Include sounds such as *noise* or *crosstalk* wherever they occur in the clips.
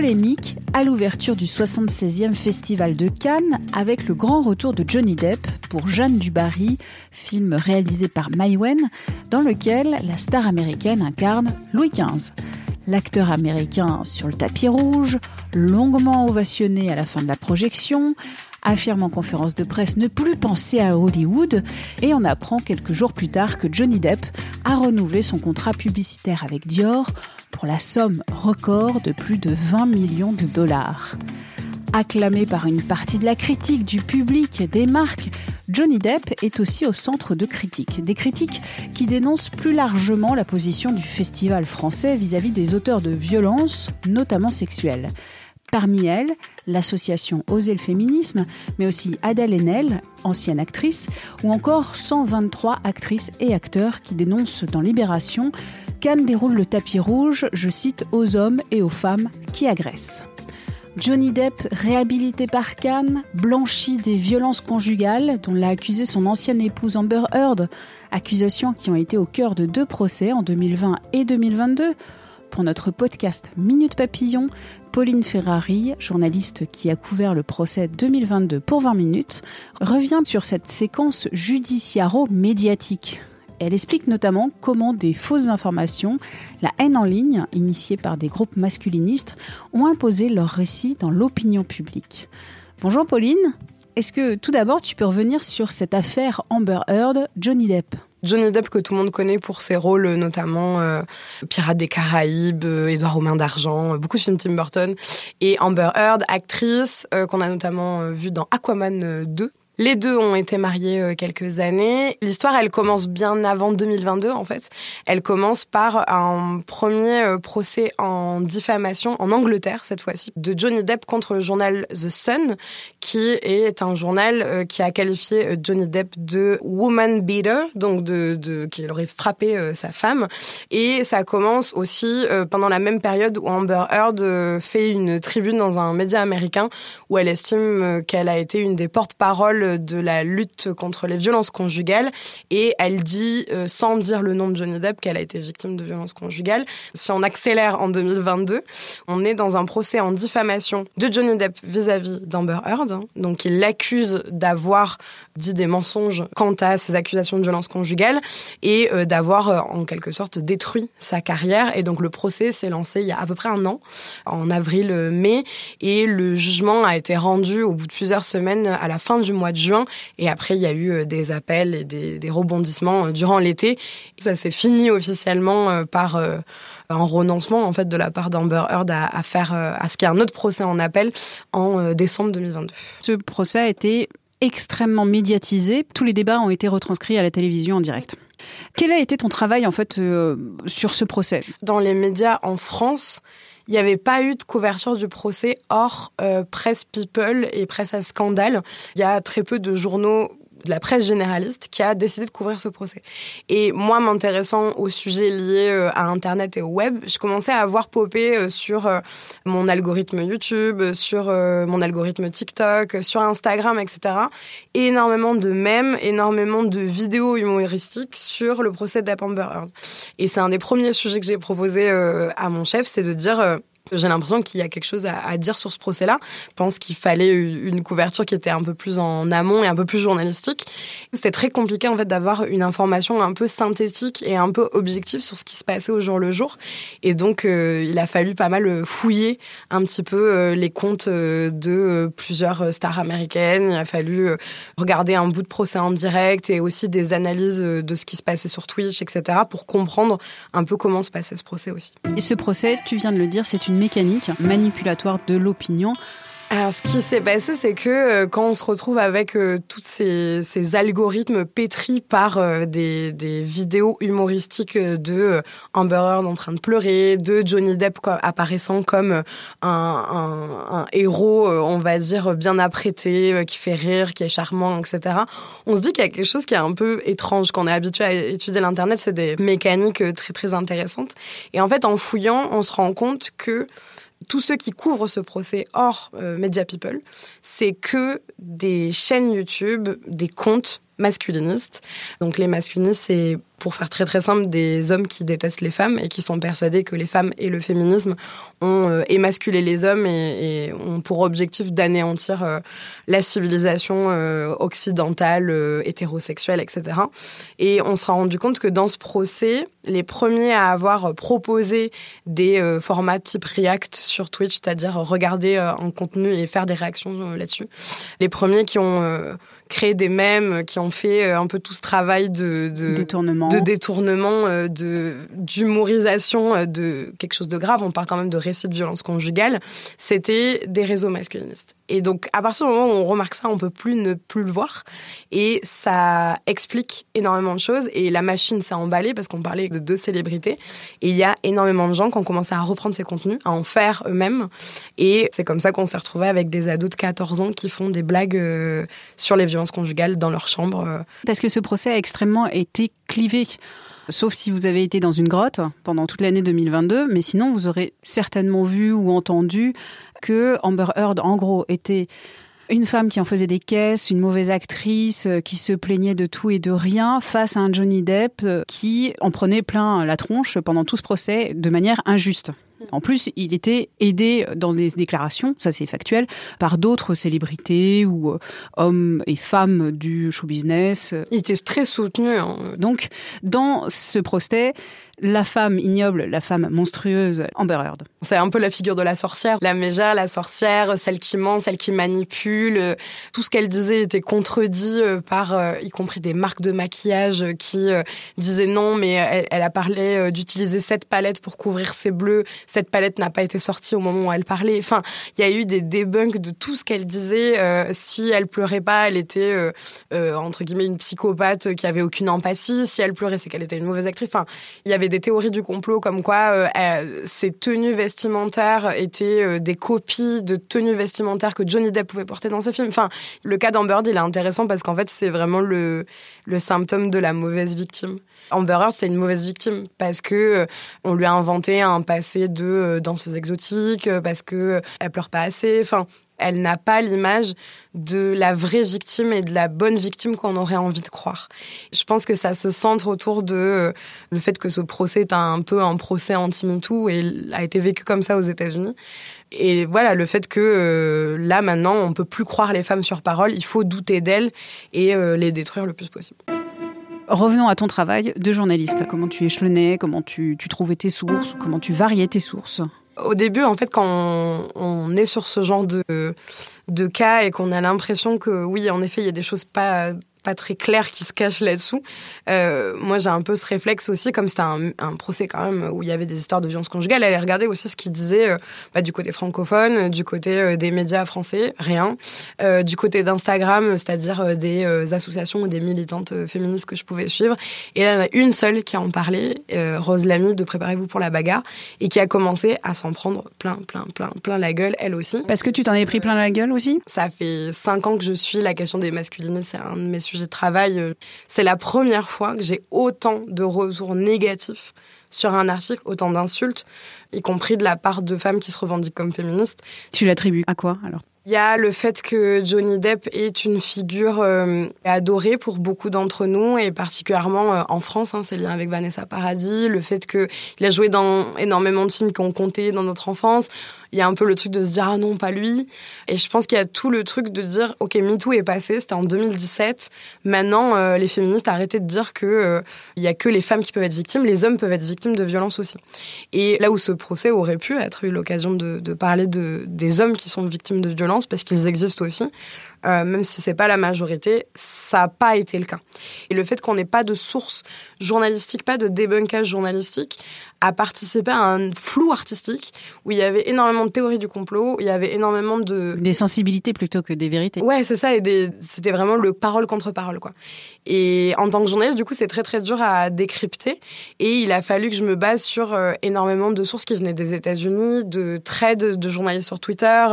Polémique à l'ouverture du 76e Festival de Cannes avec le grand retour de Johnny Depp pour Jeanne du Barry, film réalisé par Maïwen, dans lequel la star américaine incarne Louis XV. L'acteur américain sur le tapis rouge, longuement ovationné à la fin de la projection, affirme en conférence de presse ne plus penser à Hollywood et on apprend quelques jours plus tard que Johnny Depp a renouvelé son contrat publicitaire avec Dior pour la somme record de plus de 20 millions de dollars. Acclamé par une partie de la critique, du public, des marques, Johnny Depp est aussi au centre de critiques. Des critiques qui dénoncent plus largement la position du festival français vis-à-vis des auteurs de violences, notamment sexuelles. Parmi elles, l'association Oser le féminisme, mais aussi Adèle Haenel, ancienne actrice, ou encore 123 actrices et acteurs qui dénoncent dans Libération Cannes déroule le tapis rouge, je cite, aux hommes et aux femmes qui agressent. Johnny Depp, réhabilité par Cannes, blanchi des violences conjugales dont l'a accusé son ancienne épouse Amber Heard, accusations qui ont été au cœur de deux procès en 2020 et 2022. Pour notre podcast Minute Papillon, Pauline Ferrari, journaliste qui a couvert le procès 2022 pour 20 minutes, revient sur cette séquence judiciaro-médiatique elle explique notamment comment des fausses informations, la haine en ligne, initiée par des groupes masculinistes, ont imposé leur récit dans l'opinion publique. Bonjour Pauline, est-ce que tout d'abord tu peux revenir sur cette affaire Amber Heard, Johnny Depp? Johnny Depp que tout le monde connaît pour ses rôles notamment euh, Pirates des Caraïbes, euh, Édouard aux mains d'argent, euh, beaucoup de films Tim Burton et Amber Heard, actrice qu'on a notamment vue dans Aquaman 2 les deux ont été mariés euh, quelques années. L'histoire, elle commence bien avant 2022, en fait. Elle commence par un premier euh, procès en diffamation en Angleterre, cette fois-ci, de Johnny Depp contre le journal The Sun, qui est un journal euh, qui a qualifié Johnny Depp de woman beater, donc de, de qu'il aurait frappé sa femme. Et ça commence aussi pendant la même période où Amber Heard fait une tribune dans un média américain où elle estime qu'elle a été une des porte-paroles de la lutte contre les violences conjugales et elle dit, euh, sans dire le nom de Johnny Depp, qu'elle a été victime de violences conjugales. Si on accélère en 2022, on est dans un procès en diffamation de Johnny Depp vis-à-vis d'Amber Heard. Hein. Donc il l'accuse d'avoir dit des mensonges quant à ses accusations de violence conjugale et euh, d'avoir euh, en quelque sorte détruit sa carrière. Et donc le procès s'est lancé il y a à peu près un an, en avril-mai, et le jugement a été rendu au bout de plusieurs semaines à la fin du mois de juin. Et après, il y a eu euh, des appels et des, rebondissements durant l'été. Ça s'est fini officiellement par un renoncement en fait de la part d'Amber Heard à, faire à ce qu'il y ait un autre procès en appel en décembre 2022. Ce procès a été extrêmement médiatisé. Tous les débats ont été retranscrits à la télévision en direct. Quel a été ton travail en fait euh, sur ce procès? Dans les médias en France, il n'y avait pas eu de couverture du procès hors euh, presse people et presse à scandale. Il y a très peu de journaux de la presse généraliste qui a décidé de couvrir ce procès. Et moi, m'intéressant aux sujets liés euh, à Internet et au web, je commençais à voir popper euh, sur euh, mon algorithme YouTube, sur mon algorithme TikTok, sur Instagram, etc. Énormément de mèmes, énormément de vidéos humoristiques sur le procès d'Amber Heard. Et c'est un des premiers sujets que j'ai proposé à mon chef, c'est de dire j'ai l'impression qu'il y a quelque chose à, dire sur ce procès-là. Je pense qu'il fallait une couverture qui était un peu plus en amont et un peu plus journalistique. C'était très compliqué en fait d'avoir une information un peu synthétique et un peu objective sur ce qui se passait au jour le jour. Et donc euh, il a fallu pas mal euh, fouiller un petit peu euh, les comptes de plusieurs stars américaines. Il a fallu regarder un bout de procès en direct et aussi des analyses de ce qui se passait sur Twitch, etc. pour comprendre un peu comment se passait ce procès aussi. Et ce procès, tu viens de le dire, c'est une mécanique manipulatoire de l'opinion alors, ce qui s'est passé, c'est que euh, quand on se retrouve avec euh, tous ces, algorithmes pétris par euh, des, vidéos humoristiques de Amber Heard en train de pleurer, de Johnny Depp apparaissant comme un, un, héros, on va dire, bien apprêté, qui fait rire, qui est charmant, etc., on se dit qu'il y a quelque chose qui est un peu étrange. Quand on est habitué à étudier l'Internet, c'est des mécaniques très, très intéressantes. Et en fait, en fouillant, on se rend compte que tous ceux qui couvrent ce procès hors euh, Media People, c'est que des chaînes YouTube, des comptes masculinistes. Donc les masculinistes, c'est pour faire très très simple, des hommes qui détestent les femmes et qui sont persuadés que les femmes et le féminisme ont euh, émasculé les hommes et, ont pour objectif d'anéantir euh, la civilisation euh, occidentale, hétérosexuelle, etc. Et on se rend rendu compte que dans ce procès, les premiers à avoir proposé des formats type React sur Twitch, c'est-à-dire regarder un contenu et faire des réactions là-dessus, les premiers qui ont créé des mèmes, qui ont fait un peu tout ce travail de, de détournement de détournement, euh, de d'humorisation euh, de quelque chose de grave. On parle quand même de récits de violence conjugale. C'était des réseaux masculinistes. Et donc, à partir du moment où on remarque ça, on peut plus ne plus le voir. Et ça explique énormément de choses. Et la machine s'est emballée parce qu'on parlait de deux célébrités. Et il y a énormément de gens qui ont commencé à reprendre ces contenus, à en faire eux-mêmes. Et c'est comme ça qu'on s'est retrouvé avec des ados de 14 ans qui font des blagues euh, sur les violences conjugales dans leur chambre. Parce que ce procès a extrêmement été clivé sauf si vous avez été dans une grotte pendant toute l'année 2022, mais sinon vous aurez certainement vu ou entendu que Amber Heard, en gros, était une femme qui en faisait des caisses, une mauvaise actrice, euh, qui se plaignait de tout et de rien, face à un Johnny Depp euh, qui en prenait plein la tronche pendant tout ce procès de manière injuste. En plus, il était aidé dans des déclarations, ça c'est factuel, par d'autres célébrités ou euh, hommes et femmes du show business. Il était très soutenu. Hein. Donc, dans ce procès, la femme ignoble, la femme monstrueuse, Amber Heard. C'est un peu la figure de la sorcière, la mégère, la sorcière, celle qui ment, celle qui manipule. Tout ce qu'elle disait était contredit euh, par, euh, y compris des marques de maquillage qui euh, disaient non, mais elle, a parlé d'utiliser cette palette pour couvrir ses bleus. Cette palette n'a pas été sortie au moment où elle parlait. Enfin, il y a eu des debunks de tout ce qu'elle disait. si elle pleurait pas, elle était entre guillemets une psychopathe qui avait aucune empathie. Si elle pleurait, c'est qu'elle était une mauvaise actrice. Enfin, il y avait des théories du complot comme quoi euh, ces tenues vestimentaires étaient euh, des copies de tenues vestimentaires que Johnny Depp pouvait porter dans ses films. Enfin, le cas d'Amber il est intéressant parce qu'en fait, c'est vraiment le, le symptôme de la mauvaise victime. Amber Heard, c'est une mauvaise victime parce que euh, on lui a inventé un passé de danseuse exotique, parce que elle pleure pas assez. Enfin, elle n'a pas l'image de la vraie victime et de la bonne victime qu'on aurait envie de croire. Je pense que ça se centre autour de euh, le fait que ce procès est un peu un procès anti-MeToo et a été vécu comme ça aux États-Unis. Et voilà, le fait que euh, là, maintenant, on peut plus croire les femmes sur parole, il faut douter d'elles et euh, les détruire le plus possible. Revenons à ton travail de journaliste. Comment tu échelonnais, comment tu, tu trouvais tes sources, comment tu variais tes sources? Au début, en fait, quand on, est sur ce genre de, cas et qu'on a l'impression que oui, en effet, il y a des choses pas pas très clair qui se cache là-dessous. Euh, moi, j'ai un peu ce réflexe aussi, comme c'était un, un, procès quand même où il y avait des histoires de violence conjugale, aller regarder aussi ce qu'il disait euh, bah, du côté francophone, du côté euh, des médias français, rien. Euh, du côté d'Instagram, c'est-à-dire des associations ou des militantes féministes que je pouvais suivre. Et là, il y en a une seule qui a en parlé, Rose Lamy de Préparez-vous pour la bagarre, et qui a commencé à s'en prendre plein, plein, plein, plein la gueule, elle aussi. Parce que tu t'en es pris plein la gueule aussi? Ça fait cinq ans que je suis la question des masculinités, c'est un de mes sujet de travail, euh, c'est la première fois que j'ai autant de retours négatifs sur un article, autant d'insultes, y compris de la part de femmes qui se revendiquent comme féministes. Tu l'attribues à quoi alors? Il y a le fait que Johnny Depp est une figure euh, adorée pour beaucoup d'entre nous et particulièrement euh, en France. Hein, c'est lié avec Vanessa Paradis. Le fait qu'il a joué dans énormément de films qui ont compté dans notre enfance il y a un peu le truc de se dire ah non pas lui. Et je pense qu'il y a tout le truc de dire ok MeToo est passé c'était en 2017 maintenant euh, les féministes arrêtez de dire que euh, il y a que les femmes qui peuvent être victimes les hommes peuvent être victimes de violences aussi. Et là où ce procès aurait pu être eu l'occasion de, parler de des hommes qui sont victimes de violences parce qu'ils existent aussi euh, même si c'est pas la majorité, ça n'a pas été le cas. Et le fait qu'on n'ait pas de source journalistique, pas de débunkage journalistique, a participé à un flou artistique où il y avait énormément de théories du complot, il y avait énormément de... Des sensibilités plutôt que des vérités. Ouais, c'est ça, et des... c'était vraiment le parole contre parole, quoi. Et en tant que journaliste, du coup, c'est très très dur à décrypter. Et il a fallu que je me base sur euh, énormément de sources qui venaient des États-Unis, de trades de journalistes sur Twitter.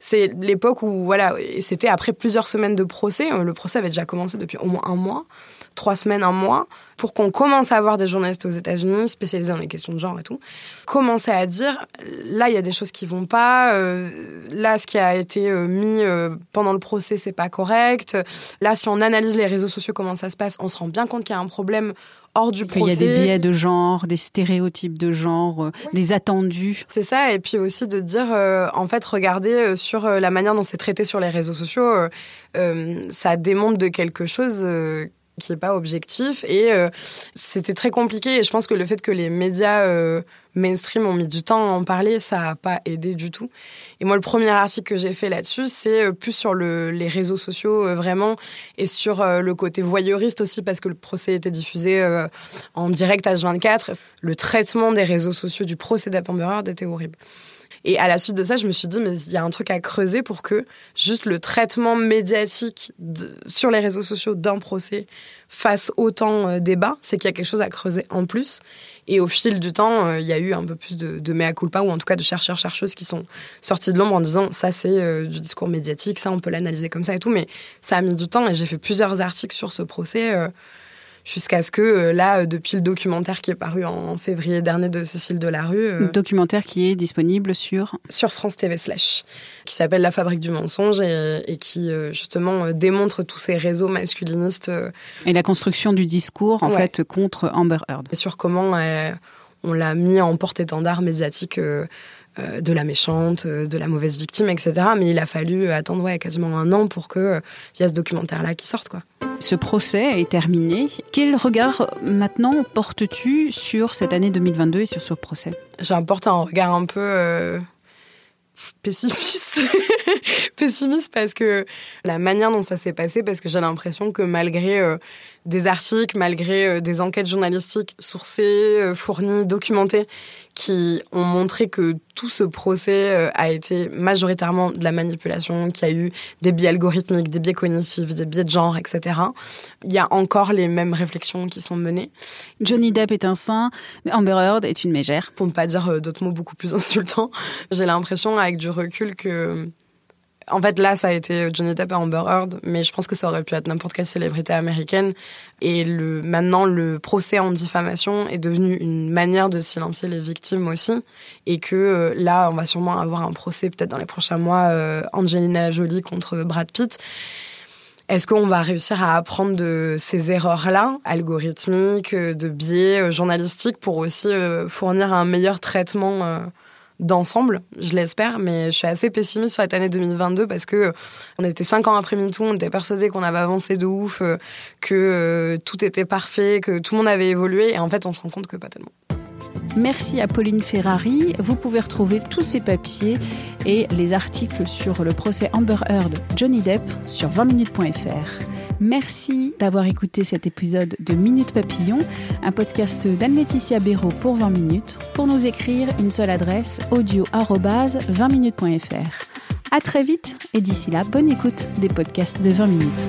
C'est l'époque où, voilà, c'était après plusieurs semaines de procès. Le procès avait déjà commencé depuis au moins un mois trois semaines, un mois, pour qu'on commence à avoir des journalistes aux États-Unis spécialisés dans les questions de genre et tout, commencer à dire là il y a des choses qui vont pas, euh, là ce qui a été euh, mis euh, pendant le procès c'est pas correct, là si on analyse les réseaux sociaux comment ça se passe, on se rend bien compte qu'il y a un problème hors du procès. Il y a des biais de genre, des stéréotypes de genre, des attendus. C'est ça, et puis aussi de dire, en fait, regardez sur la manière dont c'est traité sur les réseaux sociaux, ça démontre de quelque chose qui n'est pas objectif. Et euh, c'était très compliqué. Et je pense que le fait que les médias euh, mainstream ont mis du temps à en parler, ça n'a pas aidé du tout. Et moi, le premier article que j'ai fait là-dessus, c'est euh, plus sur le, les réseaux sociaux, vraiment, et sur le côté voyeuriste aussi, parce que le procès était diffusé en direct à 24 Le traitement des réseaux sociaux du procès d'Amber était horrible. Et à la suite de ça, je me suis dit, mais il y a un truc à creuser pour que juste le traitement médiatique sur les réseaux sociaux d'un procès fasse autant euh, débat. C'est qu'il y a quelque chose à creuser en plus. Et au fil du temps, euh, il y a eu un peu plus de, de mea culpa, ou en tout cas de chercheurs, chercheuses qui sont sortis de l'ombre en disant ça c'est euh, du discours médiatique, ça on peut l'analyser comme ça et tout. Mais ça a mis du temps et j'ai fait plusieurs articles sur ce procès jusqu'à ce que euh, là, euh, depuis le documentaire qui est paru en février dernier de Cécile Delarue... Euh, documentaire qui est disponible sur... Sur France TV Slash, qui s'appelle La fabrique du mensonge et, qui justement démontre tous ces réseaux masculinistes. Et la construction du discours, en fait, contre Amber Heard. Et sur comment on l'a mis en porte-étendard médiatique de la méchante, de la mauvaise victime, etc. Mais il a fallu attendre ouais, quasiment un an pour qu'il y ait ce documentaire-là qui sorte. Quoi. Ce procès est terminé. Quel regard maintenant portes-tu sur cette année 2022 et sur ce procès? J'importe un regard un peu euh, pessimiste. *laughs* pessimiste parce que la manière dont ça s'est passé, parce que j'ai l'impression que malgré euh, des articles, malgré euh, des enquêtes journalistiques sourcées, euh, fournies, documentées, qui ont montré que tout ce procès euh, a été majoritairement de la manipulation, qu'il y a eu des biais algorithmiques, des biais cognitifs, des biais de genre, etc. Il y a encore les mêmes réflexions qui sont menées. Johnny Depp est un saint, Amber Heard est une mégère. Pour ne pas dire d'autres mots beaucoup plus insultants, j'ai l'impression avec du recul que en fait, là, ça a été Johnny Depp et Amber Heard, mais je pense que ça aurait pu être n'importe quelle célébrité américaine. Et le, maintenant, le procès en diffamation est devenu une manière de silencier les victimes aussi. Et que euh, là, on va sûrement avoir un procès, peut-être dans les prochains mois, euh, Angelina Jolie contre Brad Pitt. Est-ce qu'on va réussir à apprendre de ces erreurs-là, algorithmiques, de biais journalistiques, pour aussi fournir un meilleur traitement d'ensemble, je l'espère, mais je suis assez pessimiste sur cette année 2022 parce que on était cinq ans après MeToo, on était persuadé qu'on avait avancé de ouf, euh, que euh, tout était parfait, que tout le monde avait évolué, et en fait, on se rend compte que pas tellement. Merci à Pauline Ferrari. Vous pouvez retrouver tous ces papiers et les articles sur le procès Amber Heard Johnny Depp sur 20minutes.fr. Merci d'avoir écouté cet épisode de Minute Papillon, un podcast d'Anne-Laetitia Béraud pour 20 minutes. Pour nous écrire, une seule adresse audio-20minutes.fr. À très vite et d'ici là, bonne écoute des podcasts de 20 minutes.